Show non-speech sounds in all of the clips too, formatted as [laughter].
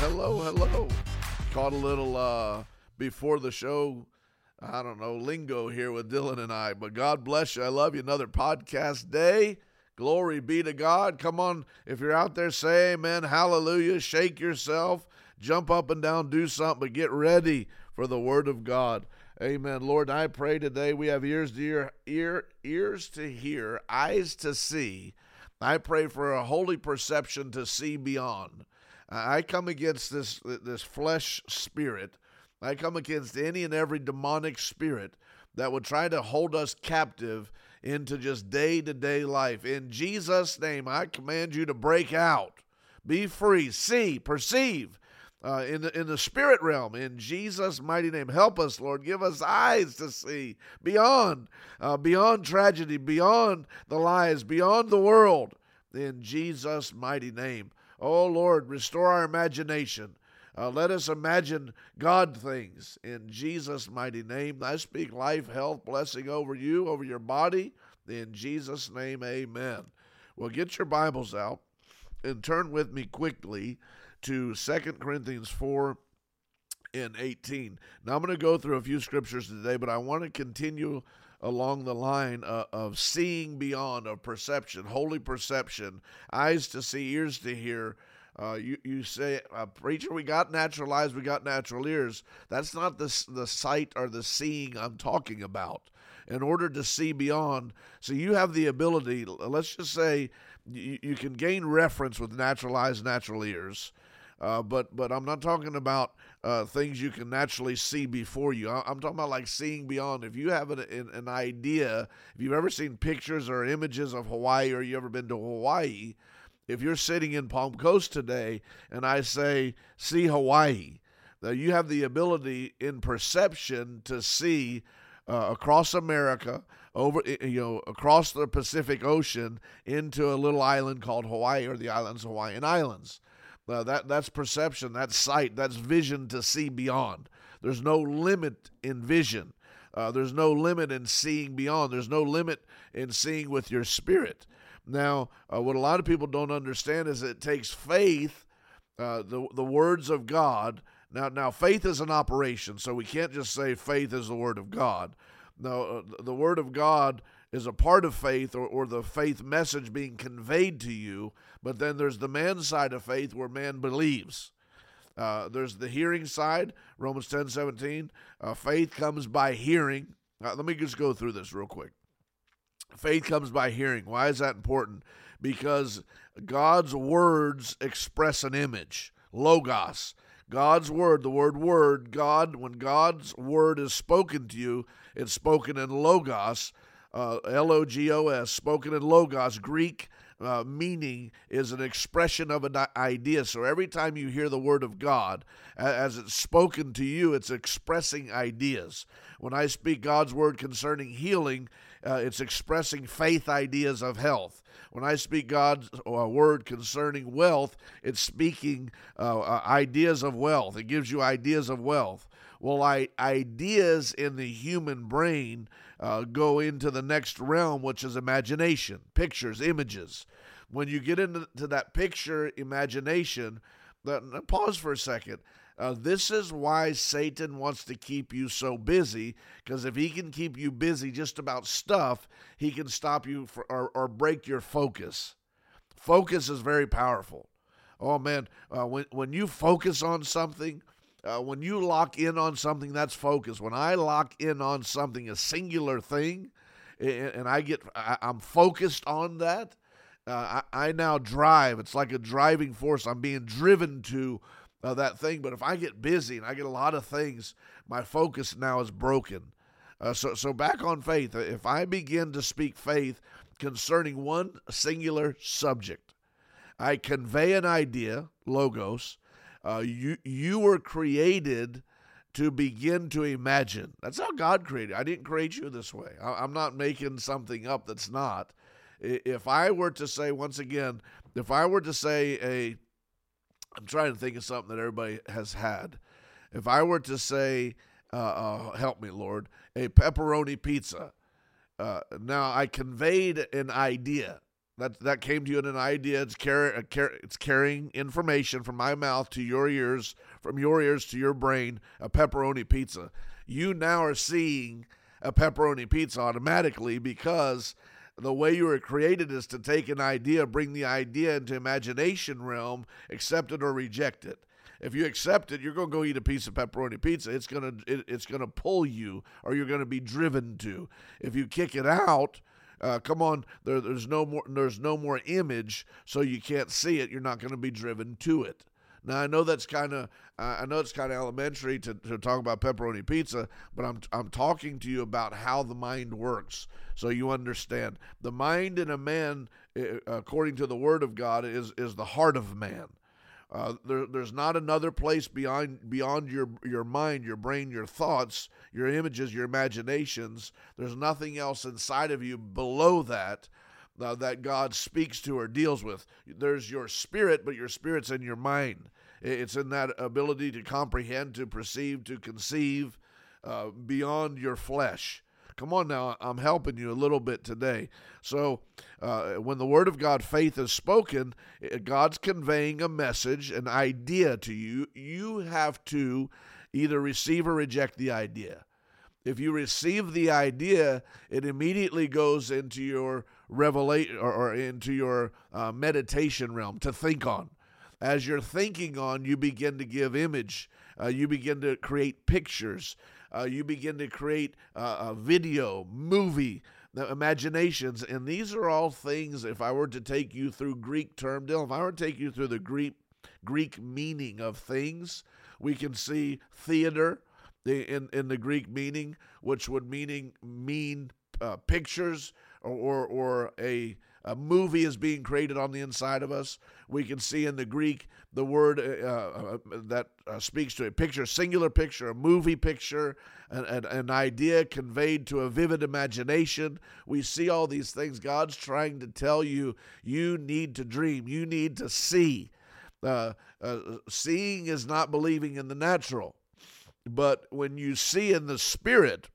hello, hello. Caught a little uh before the show, I don't know, lingo here with Dylan and I, but God bless you. I love you. Another podcast day. Glory be to God. Come on, if you're out there, say amen, hallelujah, shake yourself, jump up and down, do something, but get ready for the word of God. Amen. Lord, I pray today we have ears to hear, ear, ears to hear, eyes to see. I pray for a holy perception to see beyond. I come against this this flesh spirit. I come against any and every demonic spirit that would try to hold us captive into just day to day life. In Jesus' name, I command you to break out, be free, see, perceive. Uh, in the in the spirit realm, in Jesus' mighty name, help us, Lord. Give us eyes to see beyond, uh, beyond tragedy, beyond the lies, beyond the world. In Jesus' mighty name, oh Lord, restore our imagination. Uh, let us imagine God things in Jesus' mighty name. I speak life, health, blessing over you, over your body. In Jesus' name, amen. Well, get your Bibles out and turn with me quickly to Second Corinthians 4 and 18. Now, I'm going to go through a few scriptures today, but I want to continue along the line uh, of seeing beyond, of perception, holy perception, eyes to see, ears to hear. Uh, you, you say, uh, preacher, we got natural eyes, we got natural ears. That's not the, the sight or the seeing I'm talking about. In order to see beyond, so you have the ability, let's just say you, you can gain reference with natural eyes, natural ears. Uh, but but I'm not talking about uh, things you can naturally see before you. I'm talking about like seeing beyond. If you have an, an, an idea, if you've ever seen pictures or images of Hawaii, or you ever been to Hawaii, if you're sitting in Palm Coast today and I say see Hawaii, now you have the ability in perception to see uh, across America, over you know across the Pacific Ocean into a little island called Hawaii or the islands Hawaiian Islands. Uh, that that's perception, that's sight, that's vision to see beyond. There's no limit in vision. Uh, there's no limit in seeing beyond. There's no limit in seeing with your spirit. Now, uh, what a lot of people don't understand is it takes faith, uh, the the words of God. Now, now faith is an operation, so we can't just say faith is the word of God. No, uh, the word of God is a part of faith or, or the faith message being conveyed to you, but then there's the man side of faith where man believes. Uh, there's the hearing side, Romans 10 17. Uh, faith comes by hearing. Uh, let me just go through this real quick. Faith comes by hearing. Why is that important? Because God's words express an image, logos. God's word, the word word, God, when God's word is spoken to you, it's spoken in logos, uh, L O G O S, spoken in Logos, Greek uh, meaning is an expression of an idea. So every time you hear the word of God, as it's spoken to you, it's expressing ideas. When I speak God's word concerning healing, uh, it's expressing faith ideas of health. When I speak God's uh, word concerning wealth, it's speaking uh, uh, ideas of wealth. It gives you ideas of wealth. Well, I, ideas in the human brain uh, go into the next realm, which is imagination, pictures, images. When you get into that picture imagination, that, pause for a second. Uh, this is why Satan wants to keep you so busy, because if he can keep you busy just about stuff, he can stop you for, or, or break your focus. Focus is very powerful. Oh man, uh, when when you focus on something, uh, when you lock in on something, that's focus. When I lock in on something, a singular thing, and I get, I'm focused on that. Uh, I, I, now drive. It's like a driving force. I'm being driven to uh, that thing. But if I get busy and I get a lot of things, my focus now is broken. Uh, so, so back on faith. If I begin to speak faith concerning one singular subject, I convey an idea, logos, uh, you you were created to begin to imagine. That's how God created. I didn't create you this way. I, I'm not making something up that's not. If I were to say once again, if I were to say a, I'm trying to think of something that everybody has had. If I were to say, uh, uh, help me, Lord, a pepperoni pizza. Uh, now I conveyed an idea. That that came to you in an idea. It's carry, uh, it's carrying information from my mouth to your ears, from your ears to your brain. A pepperoni pizza. You now are seeing a pepperoni pizza automatically because the way you were created is to take an idea, bring the idea into imagination realm, accept it or reject it. If you accept it, you're going to go eat a piece of pepperoni pizza. It's going to it, it's going to pull you, or you're going to be driven to. If you kick it out, uh, come on, there, there's no more there's no more image, so you can't see it. You're not going to be driven to it. Now I know that's kind of uh, I know it's kind of elementary to, to talk about pepperoni pizza, but I'm I'm talking to you about how the mind works, so you understand. The mind in a man, according to the Word of God, is is the heart of man. Uh, there, there's not another place beyond beyond your your mind, your brain, your thoughts, your images, your imaginations. There's nothing else inside of you below that uh, that God speaks to or deals with. There's your spirit, but your spirit's in your mind. It's in that ability to comprehend, to perceive, to conceive uh, beyond your flesh. Come on now, I'm helping you a little bit today. So, uh, when the Word of God, faith is spoken, God's conveying a message, an idea to you. You have to either receive or reject the idea. If you receive the idea, it immediately goes into your revelation or, or into your uh, meditation realm to think on. As you're thinking on, you begin to give image. Uh, you begin to create pictures uh, you begin to create uh, a video, movie, imaginations. And these are all things, if I were to take you through Greek term, Dylan, if I were to take you through the Greek, Greek meaning of things, we can see theater in, in the Greek meaning, which would meaning mean uh, pictures or, or, or a a movie is being created on the inside of us. We can see in the Greek the word uh, uh, that uh, speaks to a picture, singular picture, a movie picture, an, an, an, idea conveyed to a vivid imagination. We see all these things. God's trying to tell you you need to dream, you need to see. Uh, uh, seeing is not believing in the natural. But when you see in the spirit,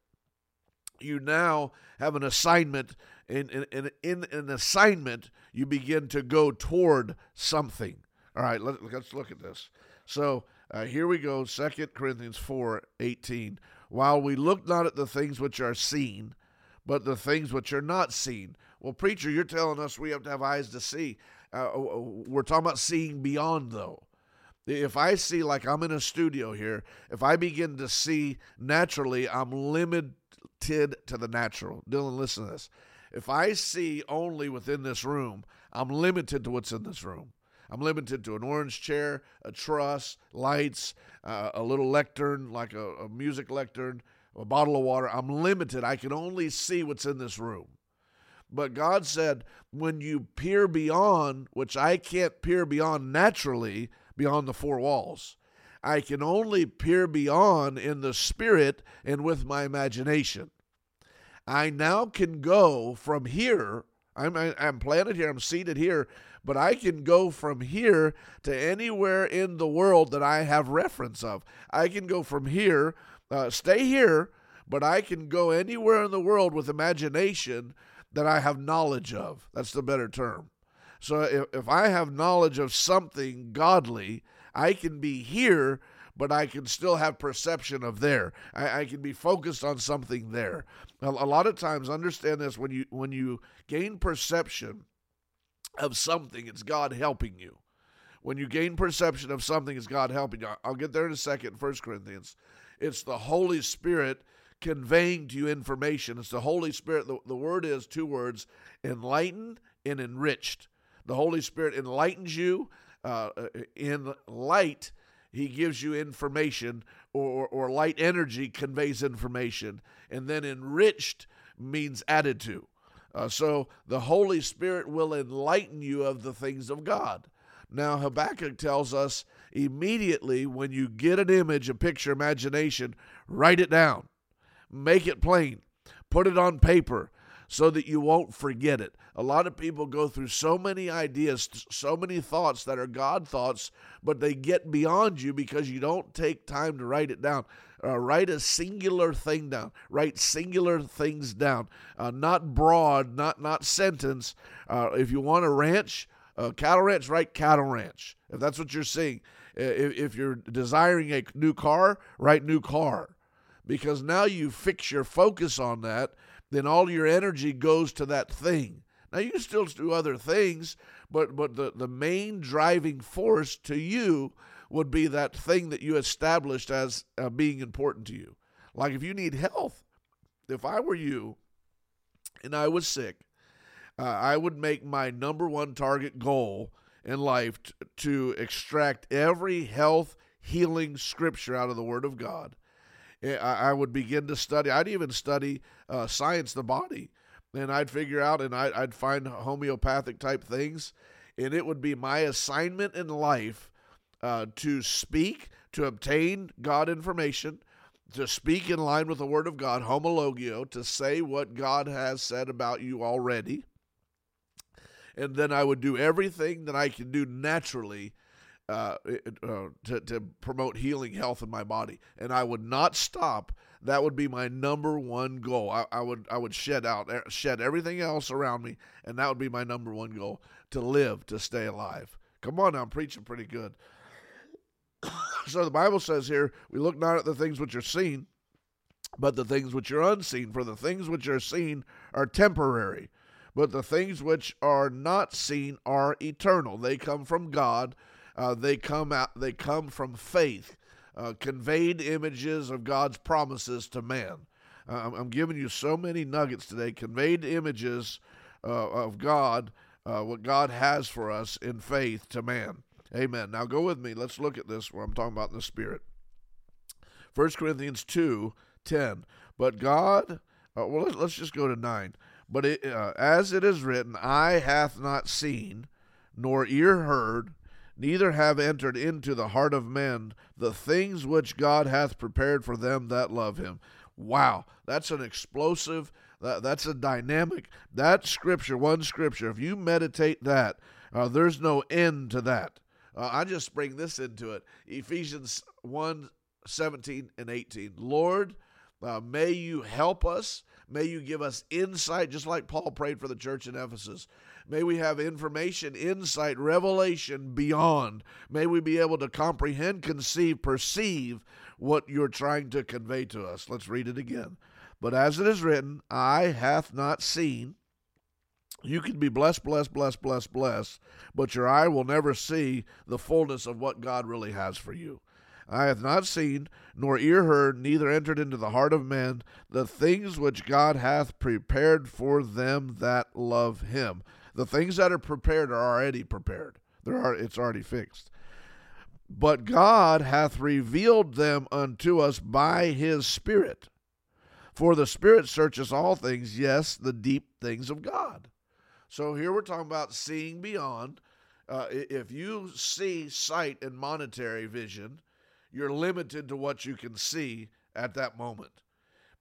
you now have an assignment in, in, in, an assignment, you begin to go toward something. All right, let, us look at this. So uh, here we go, Second Corinthians 4 18. While we look not at the things which are seen, but the things which are not seen. Well, preacher, you're telling us we have to have eyes to see. Uh, uh we're talking about seeing beyond, though. If I see, like I'm in a studio here, if I begin to see naturally, I'm limited to the natural. Dylan, listen to this. If I see only within this room, I'm limited to what's in this room. I'm limited to an orange chair, a truss, lights, uh, a little lectern, like a, a music lectern, a bottle of water. I'm limited. I can only see what's in this room. But God said, when you peer beyond, which I can't peer beyond naturally, beyond the four walls, I can only peer beyond in the spirit and with my imagination. I now can go from here. I'm, I'm planted here, I'm seated here, but I can go from here to anywhere in the world that I have reference of. I can go from here, uh, stay here, but I can go anywhere in the world with imagination that I have knowledge of. That's the better term. So if, if I have knowledge of something godly, I can be here but I can still have perception of there. I, I can be focused on something there. A, a lot of times, understand this when you when you gain perception of something, it's God helping you. When you gain perception of something, it's God helping you. I'll get there in a second. First Corinthians, it's the Holy Spirit conveying to you information. It's the Holy Spirit. The, the word is two words: enlightened and enriched. The Holy Spirit enlightens you. Uh, in light he gives you information, or, or light energy conveys information. And then enriched means added to. Uh, so the Holy Spirit will enlighten you of the things of God. Now, Habakkuk tells us immediately when you get an image, a picture, imagination, write it down, make it plain, put it on paper, so that you won't forget it. A lot of people go through so many ideas, so many thoughts that are God thoughts, but they get beyond you because you don't take time to write it down. Uh, write a singular thing down. Write singular things down, uh, not broad, not not sentence. Uh, if you want a ranch, uh, cattle ranch, write cattle ranch. If that's what you're seeing. If, if you're desiring a new car, write new car, because now you fix your focus on that. Then all your energy goes to that thing. Now you can still do other things, but but the, the main driving force to you would be that thing that you established as uh, being important to you. Like if you need health, if I were you and I was sick, uh, I would make my number one target goal in life t- to extract every health healing scripture out of the Word of God. I, I would begin to study. I'd even study uh, science, the body, and I'd figure out and I'd find homeopathic type things, and it would be my assignment in life uh, to speak, to obtain God information, to speak in line with the Word of God, homologeo, to say what God has said about you already. And then I would do everything that I can do naturally uh, uh, to, to promote healing health in my body. And I would not stop. That would be my number one goal. I, I would I would shed out shed everything else around me, and that would be my number one goal: to live, to stay alive. Come on, I'm preaching pretty good. [coughs] so the Bible says here, we look not at the things which are seen, but the things which are unseen. For the things which are seen are temporary, but the things which are not seen are eternal. They come from God. Uh, they come out. They come from faith, uh, conveyed images of God's promises to man. Uh, I'm giving you so many nuggets today. Conveyed images uh, of God, uh, what God has for us in faith to man. Amen. Now go with me. Let's look at this where I'm talking about the Spirit. 1 Corinthians 2 10. But God, uh, well, let's just go to 9. But it, uh, as it is written, eye hath not seen, nor ear heard, neither have entered into the heart of men the things which God hath prepared for them that love him. Wow, that's an explosive, that, that's a dynamic. That scripture, one scripture, if you meditate that, uh, there's no end to that. Uh, I just bring this into it. Ephesians 1 17 and 18. Lord, uh, may you help us. May you give us insight, just like Paul prayed for the church in Ephesus. May we have information, insight, revelation beyond. May we be able to comprehend, conceive, perceive what you're trying to convey to us. Let's read it again. But as it is written, eye hath not seen, you can be blessed, blessed, blessed, blessed, blessed, but your eye will never see the fullness of what God really has for you. Eye have not seen, nor ear heard, neither entered into the heart of man the things which God hath prepared for them that love him. The things that are prepared are already prepared. There are it's already fixed. But God hath revealed them unto us by his Spirit. For the Spirit searches all things, yes, the deep things of God. So here we're talking about seeing beyond. Uh, if you see sight and monetary vision, you're limited to what you can see at that moment.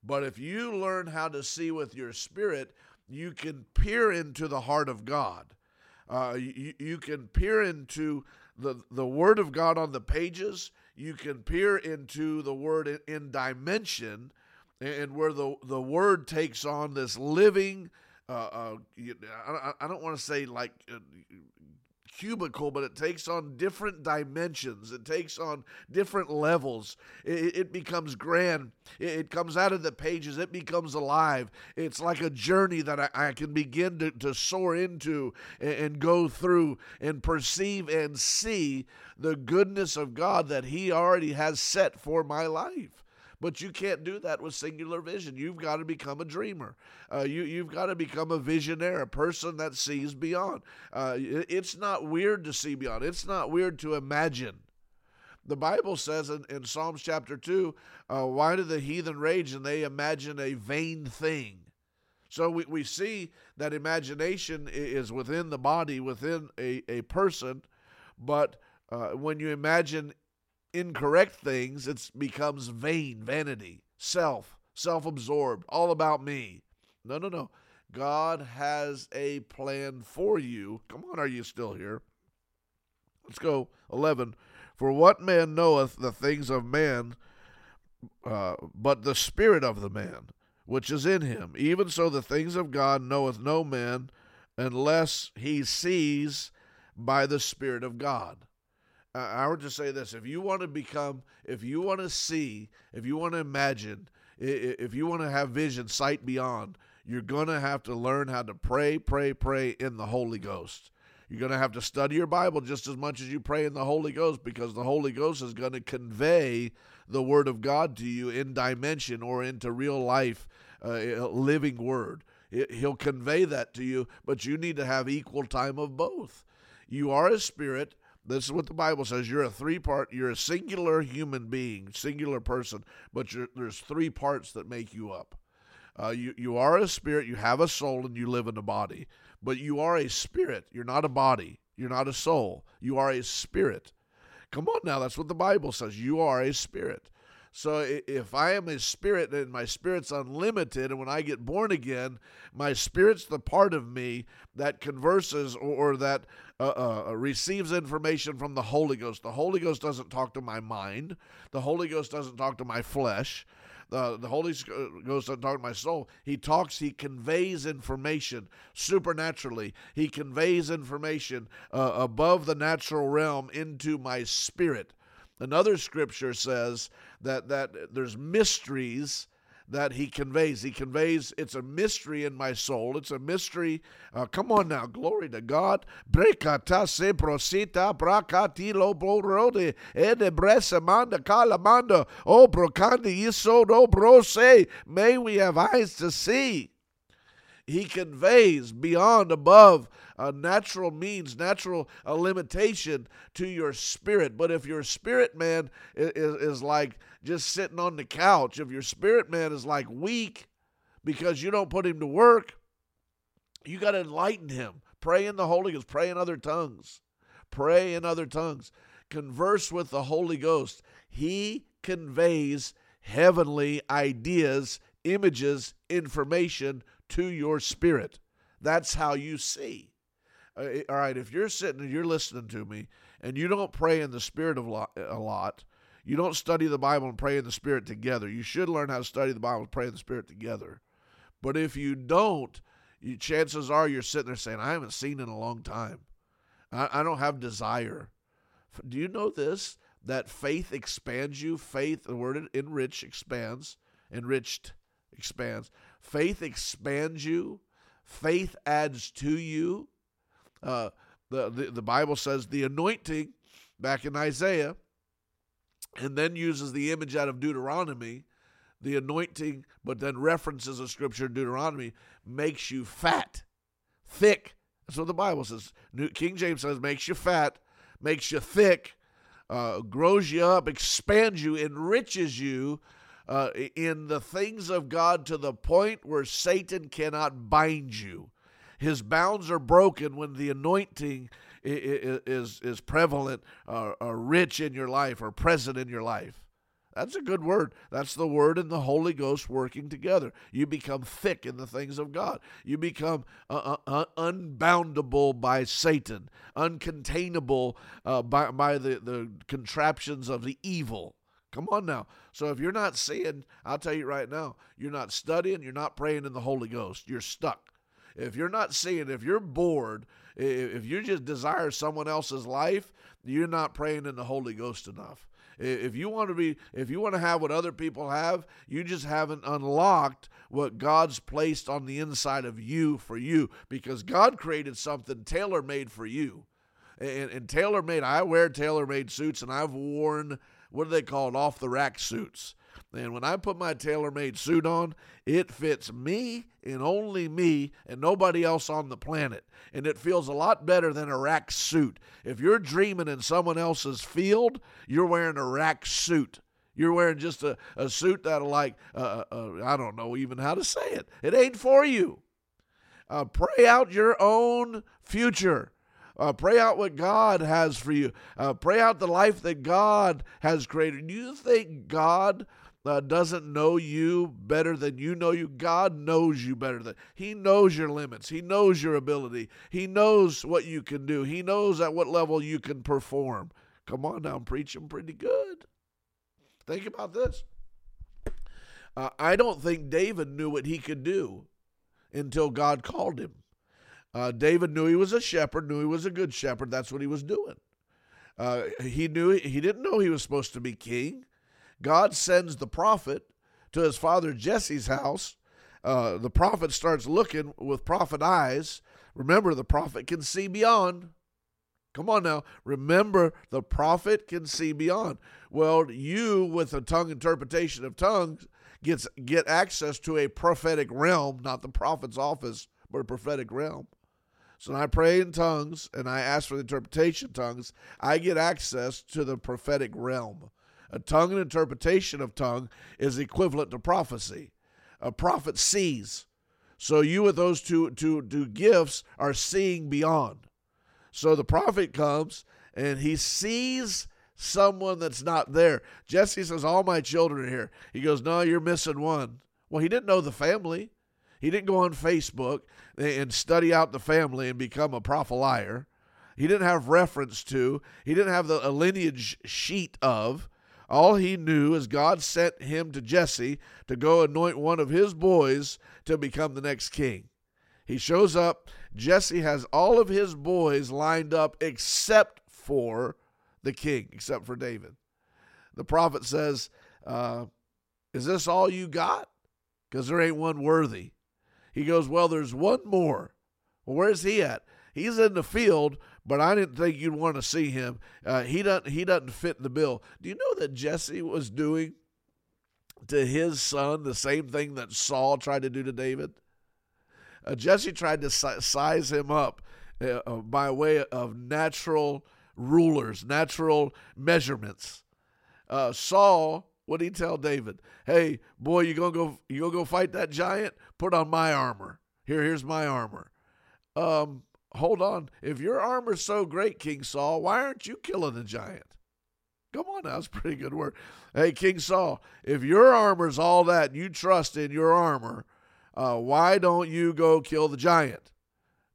But if you learn how to see with your spirit, you can peer into the heart of God. Uh, you, you can peer into the, the Word of God on the pages. You can peer into the Word in, in dimension and where the, the Word takes on this living, uh, uh, I, I don't want to say like uh, cubicle, but it takes on different dimensions. It takes on different levels. It, it becomes grand. It, it, comes out of the pages. It becomes alive. It's like a journey that I, I can begin to, to soar into and, and go through and perceive and see the goodness of God that He already has set for my life. But you can't do that with singular vision. You've got to become a dreamer. Uh, you, you've got to become a visionaire, a person that sees beyond. Uh, it, it's not weird to see beyond, it's not weird to imagine. The Bible says in, in Psalms chapter 2 uh, why do the heathen rage and they imagine a vain thing? So we, we see that imagination is within the body, within a, a person, but uh, when you imagine incorrect things, it becomes vain, vanity, self, self absorbed, all about me. No, no, no. God has a plan for you. Come on, are you still here? Let's go. 11. For what man knoweth the things of man uh, but the spirit of the man which is in him. Even so, the things of God knoweth no man unless he sees by the Spirit of God. Uh, I would just say this if you want to become, if you want to see, if you want to imagine, if you want to have vision, sight beyond, you're to have to learn how to pray, pray, pray in the Holy Ghost. You're to have to study your Bible just as much as you pray in the Holy Ghost because the Holy Ghost is to convey the Word of God to you in dimension or into real life, uh, living Word. He'll convey that to you, but you need to have equal time of both. You are a spirit. This is what the Bible says. You're a three part, you're a singular human being, singular person, but there's three parts that make you up. Uh, you, you are a spirit, you have a soul, and you live in a body. But you are a spirit. You're not a body. You're not a soul. You are a spirit. Come on now, that's what the Bible says. You are a spirit. So if I am a spirit and my spirit's unlimited, and when I get born again, my spirit's the part of me that converses or, that uh, uh, receives information from the Holy Ghost. The Holy Ghost doesn't talk to my mind, the Holy Ghost doesn't talk to my flesh. The, the Holy Ghost doesn't talk to my soul. He talks, he conveys information supernaturally. He conveys information uh, above the natural realm into my spirit. Another scripture says that that there's mysteries that he conveys. He conveys it's a mystery in my soul. It's a mystery. Uh, come on now, glory to God. Brekata se prosita brakatilo borode ede bresamanda kalamanda o brokandi yisodo brose. May we have eyes to see. He conveys beyond, above uh, natural means, natural uh, limitation to your spirit. But if your spirit man is, is like just sitting on the couch, if your spirit man is like weak because you don't put him to work, you got to enlighten him. Pray in the Holy Ghost, pray in other tongues, pray in other tongues, converse with the Holy Ghost. He conveys heavenly ideas, images, information to your spirit. That's how you see. Uh, all right, if you're sitting and you're listening to me and you don't pray in the spirit of a lot, you don't study the Bible and pray in the spirit together. You should learn how to study the Bible and pray in the spirit together. But if you don't, you, chances are you're sitting there saying, I haven't seen in a long time. I, I don't have desire. Do you know this? That faith expands you. Faith, the word enrich expands, enriched expands. Faith expands you, faith adds to you. Uh, the, the, the Bible says the anointing back in Isaiah, and then uses the image out of Deuteronomy. The anointing, but then references a scripture in Deuteronomy, makes you fat, thick. That's what the Bible says. New, King James says makes you fat, makes you thick, uh, grows you up, expands you, enriches you uh, in the things of God to the point where Satan cannot bind you. His bounds are broken when the anointing is is prevalent, or, uh, or rich in your life, or present in your life. That's a good word. That's the word and the Holy Ghost working together. You become thick in the things of God. You become uh, uh, unboundable by Satan, uncontainable uh, by, by the, the contraptions of the evil. Come on now. So if you're not seeing, I'll tell you right now, you're not studying, you're not praying in the Holy Ghost. You're stuck. If you're not seeing, if you're bored, if you just desire someone else's life, you're not praying in the Holy Ghost enough. If you want to be, if you want to have what other people have, you just haven't unlocked what God's placed on the inside of you for you because God created something tailor made for you. And, and tailor made, I wear tailor made suits and I've worn what are they called? Off the rack suits. And when I put my tailor made suit on, it fits me and only me and nobody else on the planet. And it feels a lot better than a rack suit. If you're dreaming in someone else's field, you're wearing a rack suit. You're wearing just a, a suit that'll, like, uh, uh, uh I don't know even how to say it. It ain't for you. Uh, pray out your own future. Uh, pray out what God has for you. Uh, pray out the life that God has created. Do you think God uh, doesn't know you better than you know you? God knows you better than He knows your limits. He knows your ability. He knows what you can do. He knows at what level you can perform. Come on now, I'm preaching pretty good. Think about this. Uh, I don't think David knew what he could do until God called him. Uh, David knew he was a shepherd, knew he was a good shepherd. That's what he was doing. Uh, he knew he didn't know he was supposed to be king. God sends the prophet to his father Jesse's house. Uh, the prophet starts looking with prophet eyes. Remember, the prophet can see beyond. Come on now. Remember, the prophet can see beyond. Well, you, with a tongue interpretation of tongues, gets get access to a prophetic realm, not the prophet's office, but a prophetic realm. So when I pray in tongues and I ask for the interpretation tongues, I get access to the prophetic realm. A tongue and interpretation of tongue is equivalent to prophecy. A prophet sees. So you with those two, two, two gifts are seeing beyond. So the prophet comes and he sees someone that's not there. Jesse says, All my children are here. He goes, No, you're missing one. Well, he didn't know the family. He didn't go on Facebook and study out the family and become a prophelier. He didn't have reference to, he didn't have the, a lineage sheet of. All he knew is God sent him to Jesse to go anoint one of his boys to become the next king. He shows up. Jesse has all of his boys lined up except for the king, except for David. The prophet says, uh, Is this all you got? Because there ain't one worthy. He goes, Well, there's one more. Well, where's he at? He's in the field, but I didn't think you'd want to see him. Uh, he doesn't. He doesn't fit the bill. Do you know that Jesse was doing to his son the same thing that Saul tried to do to David? Uh, Jesse tried to size him up uh, uh by way of natural rulers, natural measurements. Uh, Saul what did he tell David? Hey, boy, you gonna go you gonna go fight that giant? Put on my armor. Here, here's my armor. Um, hold on. If your armor's so great, King Saul, why aren't you killing the giant? Come on, that's pretty good word. Hey, King Saul, if your armor's all that and you trust in your armor, uh, why don't you go kill the giant?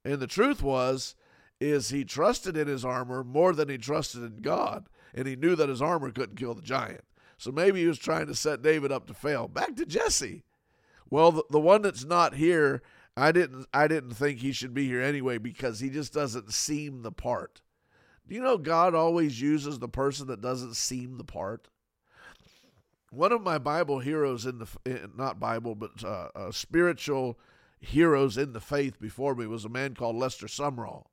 And the truth was, is he trusted in his armor more than he trusted in God, and he knew that his armor couldn't kill the giant. So maybe he was trying to set David up to fail. Back to Jesse. Well, the, the one that's not here, I didn't I didn't think he should be here anyway because he just doesn't seem the part. Do you know God always uses the person that doesn't seem the part? One of my Bible heroes in the eh, not Bible but uh, uh, spiritual heroes in the faith before me was a man called Lester Sumrall.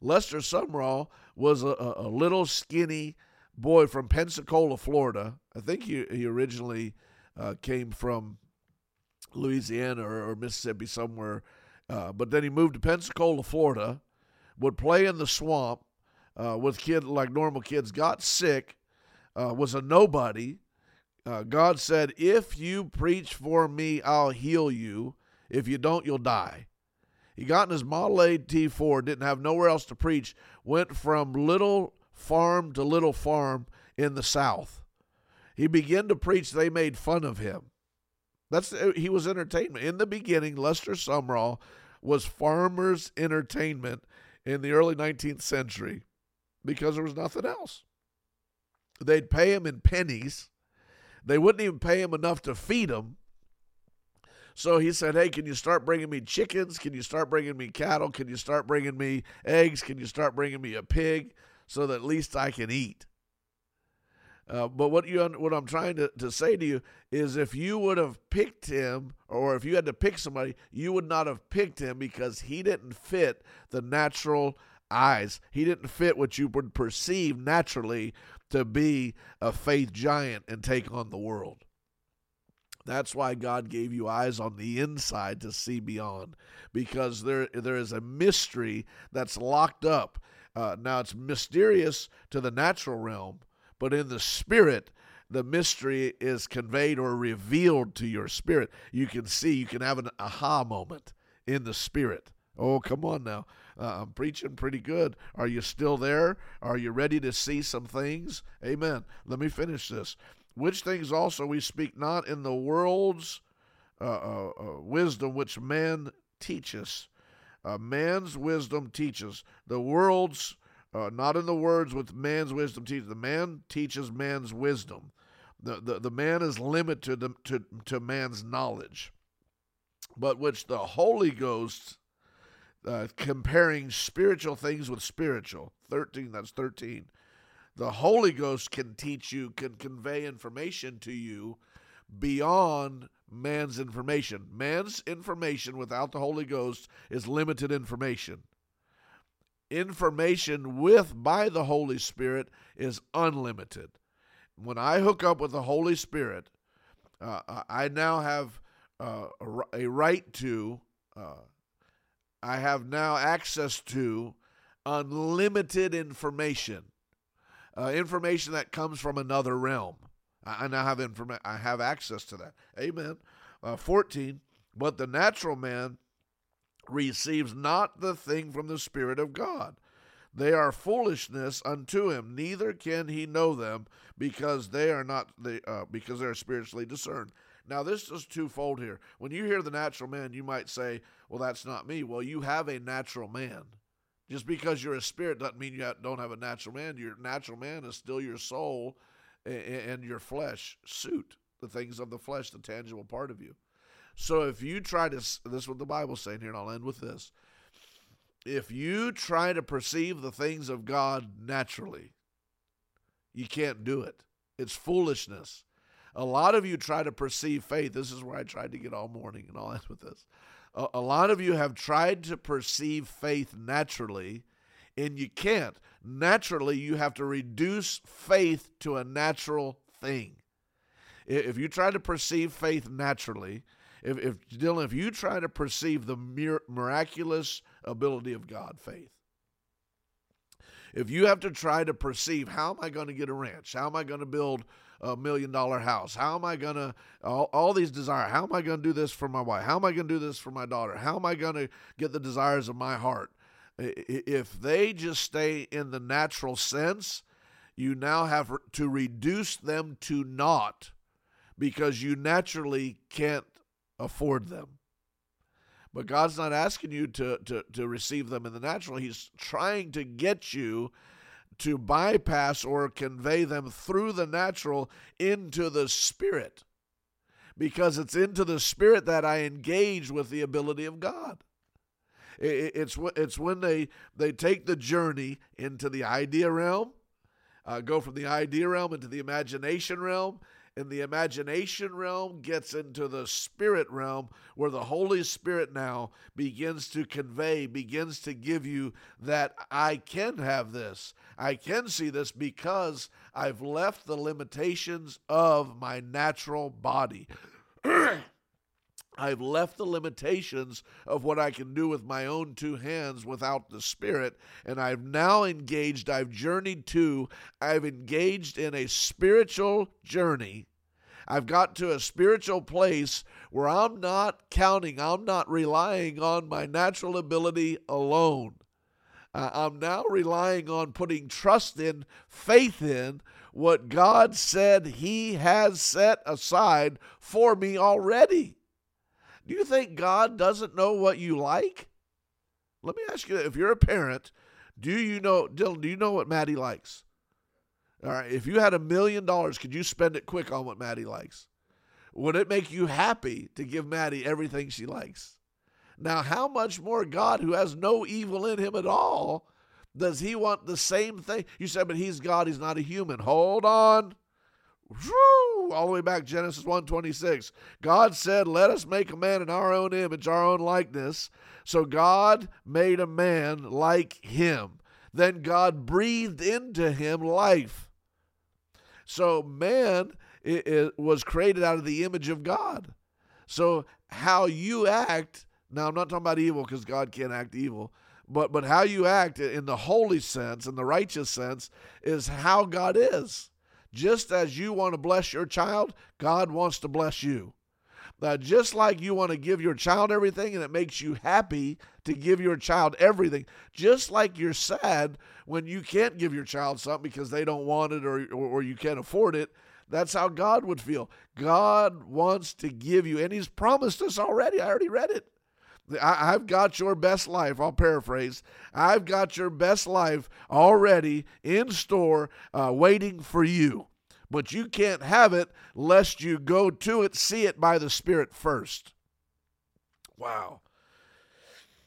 Lester Sumrall was a, a little skinny boy from Pensacola, Florida. I think he, he originally uh, came from Louisiana or, or Mississippi somewhere, uh, but then he moved to Pensacola, Florida. Would play in the swamp uh, with kids like normal kids. Got sick, uh, was a nobody. Uh, God said, "If you preach for me, I'll heal you. If you don't, you'll die." He got in his Model A T4, didn't have nowhere else to preach. Went from little farm to little farm in the South. He began to preach, they made fun of him. That's uh, he was entertainment. In the beginning, Lester Sumrall was farmers' entertainment in the early 19th century because there was nothing else. They'd pay him in pennies. They wouldn't even pay him enough to feed him. So he said, Hey, can you start bringing me chickens? Can you start bringing me cattle? Can you start bringing me eggs? Can you start bringing me a pig? so that at least I can eat. Uh, but what you what I'm trying to, to say to you is if you would have picked him or if you had to pick somebody, you would not have picked him because he didn't fit the natural eyes. He didn't fit what you would perceive naturally to be a faith giant and take on the world. That's why God gave you eyes on the inside to see beyond, because there there is a mystery that's locked up uh, now, it's mysterious to the natural realm, but in the spirit, the mystery is conveyed or revealed to your spirit. You can see, you can have an aha moment in the spirit. Oh, come on now. Uh, I'm preaching pretty good. Are you still there? Are you ready to see some things? Amen. Let me finish this. Which things also we speak not in the world's uh, uh, uh wisdom which man teaches, uh, man's wisdom teaches. The world's, uh, not in the words with man's wisdom teaches. The man teaches man's wisdom. The, the, the man is limited to, to, to man's knowledge, but which the Holy Ghost, uh, comparing spiritual things with spiritual, 13, that's 13. The Holy Ghost can teach you, can convey information to you beyond man's information. Man's information without the Holy Ghost is limited information. Information with by the Holy Spirit is unlimited when I hook up with the Holy Spirit, uh, I now have uh, a, right to, uh, I have now access to unlimited information, uh, information that comes from another realm. I, I now have informa- I have access to that. Amen. Uh, 14. But the natural man receives not the thing from the Spirit of God they are foolishness unto him, neither can he know them, because they are not the, uh, because they are spiritually discerned. Now this is twofold here. When you hear the natural man, you might say, "Well, that's not me." Well, you have a natural man. Just because you're a spirit doesn't mean you don't have a natural man. Your natural man is still your soul and your flesh suit, the things of the flesh, the tangible part of you. So if you try to, this is what the Bible's saying here, and I'll end with this if you try to perceive the things of God naturally, you can't do it. It's foolishness. A lot of you try to perceive faith. This is where I tried to get all morning and all that with this. A, a lot of you have tried to perceive faith naturally, and you can't. Naturally, you have to reduce faith to a natural thing. If you try to perceive faith naturally, if, if Dylan, if you try to perceive the miraculous ability of God, faith. If you have to try to perceive how am I going to get a ranch? How am I going to build a million dollar house? How am I going to, all, all these desires, how am I going to do this for my wife? How am I going to do this for my daughter? How am I going to get the desires of my heart? If they just stay in the natural sense, you now have to reduce them to naught because you naturally can't afford them. But God's not asking you to, to, to receive them in the natural. He's trying to get you to bypass or convey them through the natural into the spirit. Because it's into the spirit that I engage with the ability of God. It's, it's when they, they take the journey into the idea realm, uh, go from the idea realm into the imagination realm, in the imagination realm gets into the spirit realm where the Holy Spirit now begins to convey, begins to give you that I can have this. I can see this because I've left the limitations of my natural body. [clears throat] I've left the limitations of what I can do with my own two hands without the Spirit, and I've now engaged, I've journeyed to, I've engaged in a spiritual journey. I've got to a spiritual place where I'm not counting, I'm not relying on my natural ability alone. I'm now relying on putting trust in, faith in what God said He has set aside for me already. Do you think God doesn't know what you like? Let me ask you if you're a parent, do you know, Dylan, do you know what Maddie likes? All right, if you had a million dollars, could you spend it quick on what Maddie likes? Would it make you happy to give Maddie everything she likes? Now, how much more God, who has no evil in him at all, does he want the same thing? You said, but he's God, he's not a human. Hold on. All the way back, Genesis 1:26. God said, Let us make a man in our own image, our own likeness. So God made a man like him. Then God breathed into him life. So man it, it was created out of the image of God. So how you act, now I'm not talking about evil because God can't act evil, but but how you act in the holy sense, in the righteous sense, is how God is. Just as you want to bless your child, God wants to bless you. Now, just like you want to give your child everything and it makes you happy to give your child everything, just like you're sad when you can't give your child something because they don't want it or, or, or you can't afford it, that's how God would feel. God wants to give you, and He's promised us already. I already read it. I, have got your best life. I'll paraphrase. I've got your best life already in store, uh, waiting for you. But you can't have it lest you go to it, see it by the Spirit first. Wow.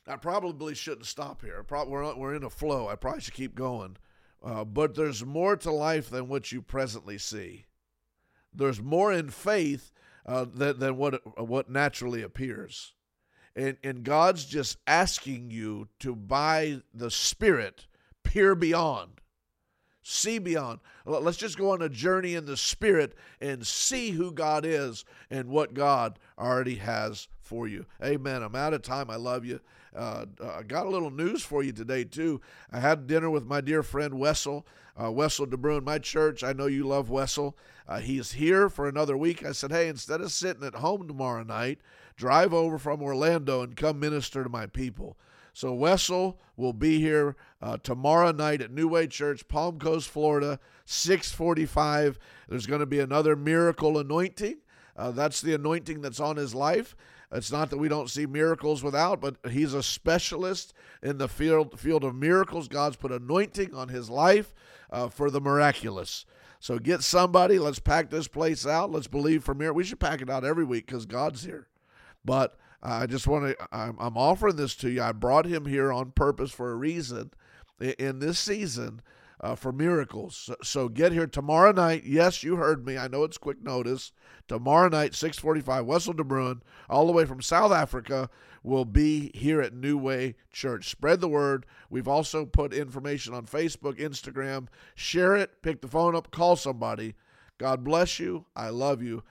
I probably shouldn't stop here. Probably, we're, we're in a flow. I probably should keep going. Uh, but there's more to life than what you presently see. There's more in faith uh, than, than what, what naturally appears. And, and God's just asking you to, by the Spirit, peer beyond, see beyond. Let's just go on a journey in the Spirit and see who God is and what God already has for you. Amen. I'm out of time. I love you. Uh, I uh, got a little news for you today, too. I had dinner with my dear friend Wessel, uh, Wessel DeBruin, my church. I know you love Wessel. Uh, he's here for another week. I said, hey, instead of sitting at home tomorrow night, drive over from Orlando and come minister to my people. So Wessel will be here uh, tomorrow night at New Way Church, Palm Coast, Florida, 645. There's going to be another miracle anointing. Uh, that's the anointing that's on his life. It's not that we don't see miracles without, but he's a specialist in the field field of miracles. God's put anointing on his life uh, for the miraculous. So get somebody. Let's pack this place out. Let's believe for miracles. We should pack it out every week because God's here. But I just want to. I'm, I'm offering this to you. I brought him here on purpose for a reason. In this season, uh, for miracles. So, so, get here tomorrow night. Yes, you heard me. I know it's quick notice. Tomorrow night, 645, Wessel de Bruin, all the way from South Africa, will be here at New Way Church. Spread the word. We've also put information on Facebook, Instagram. Share it. Pick the phone up. Call somebody. God bless you. I love you.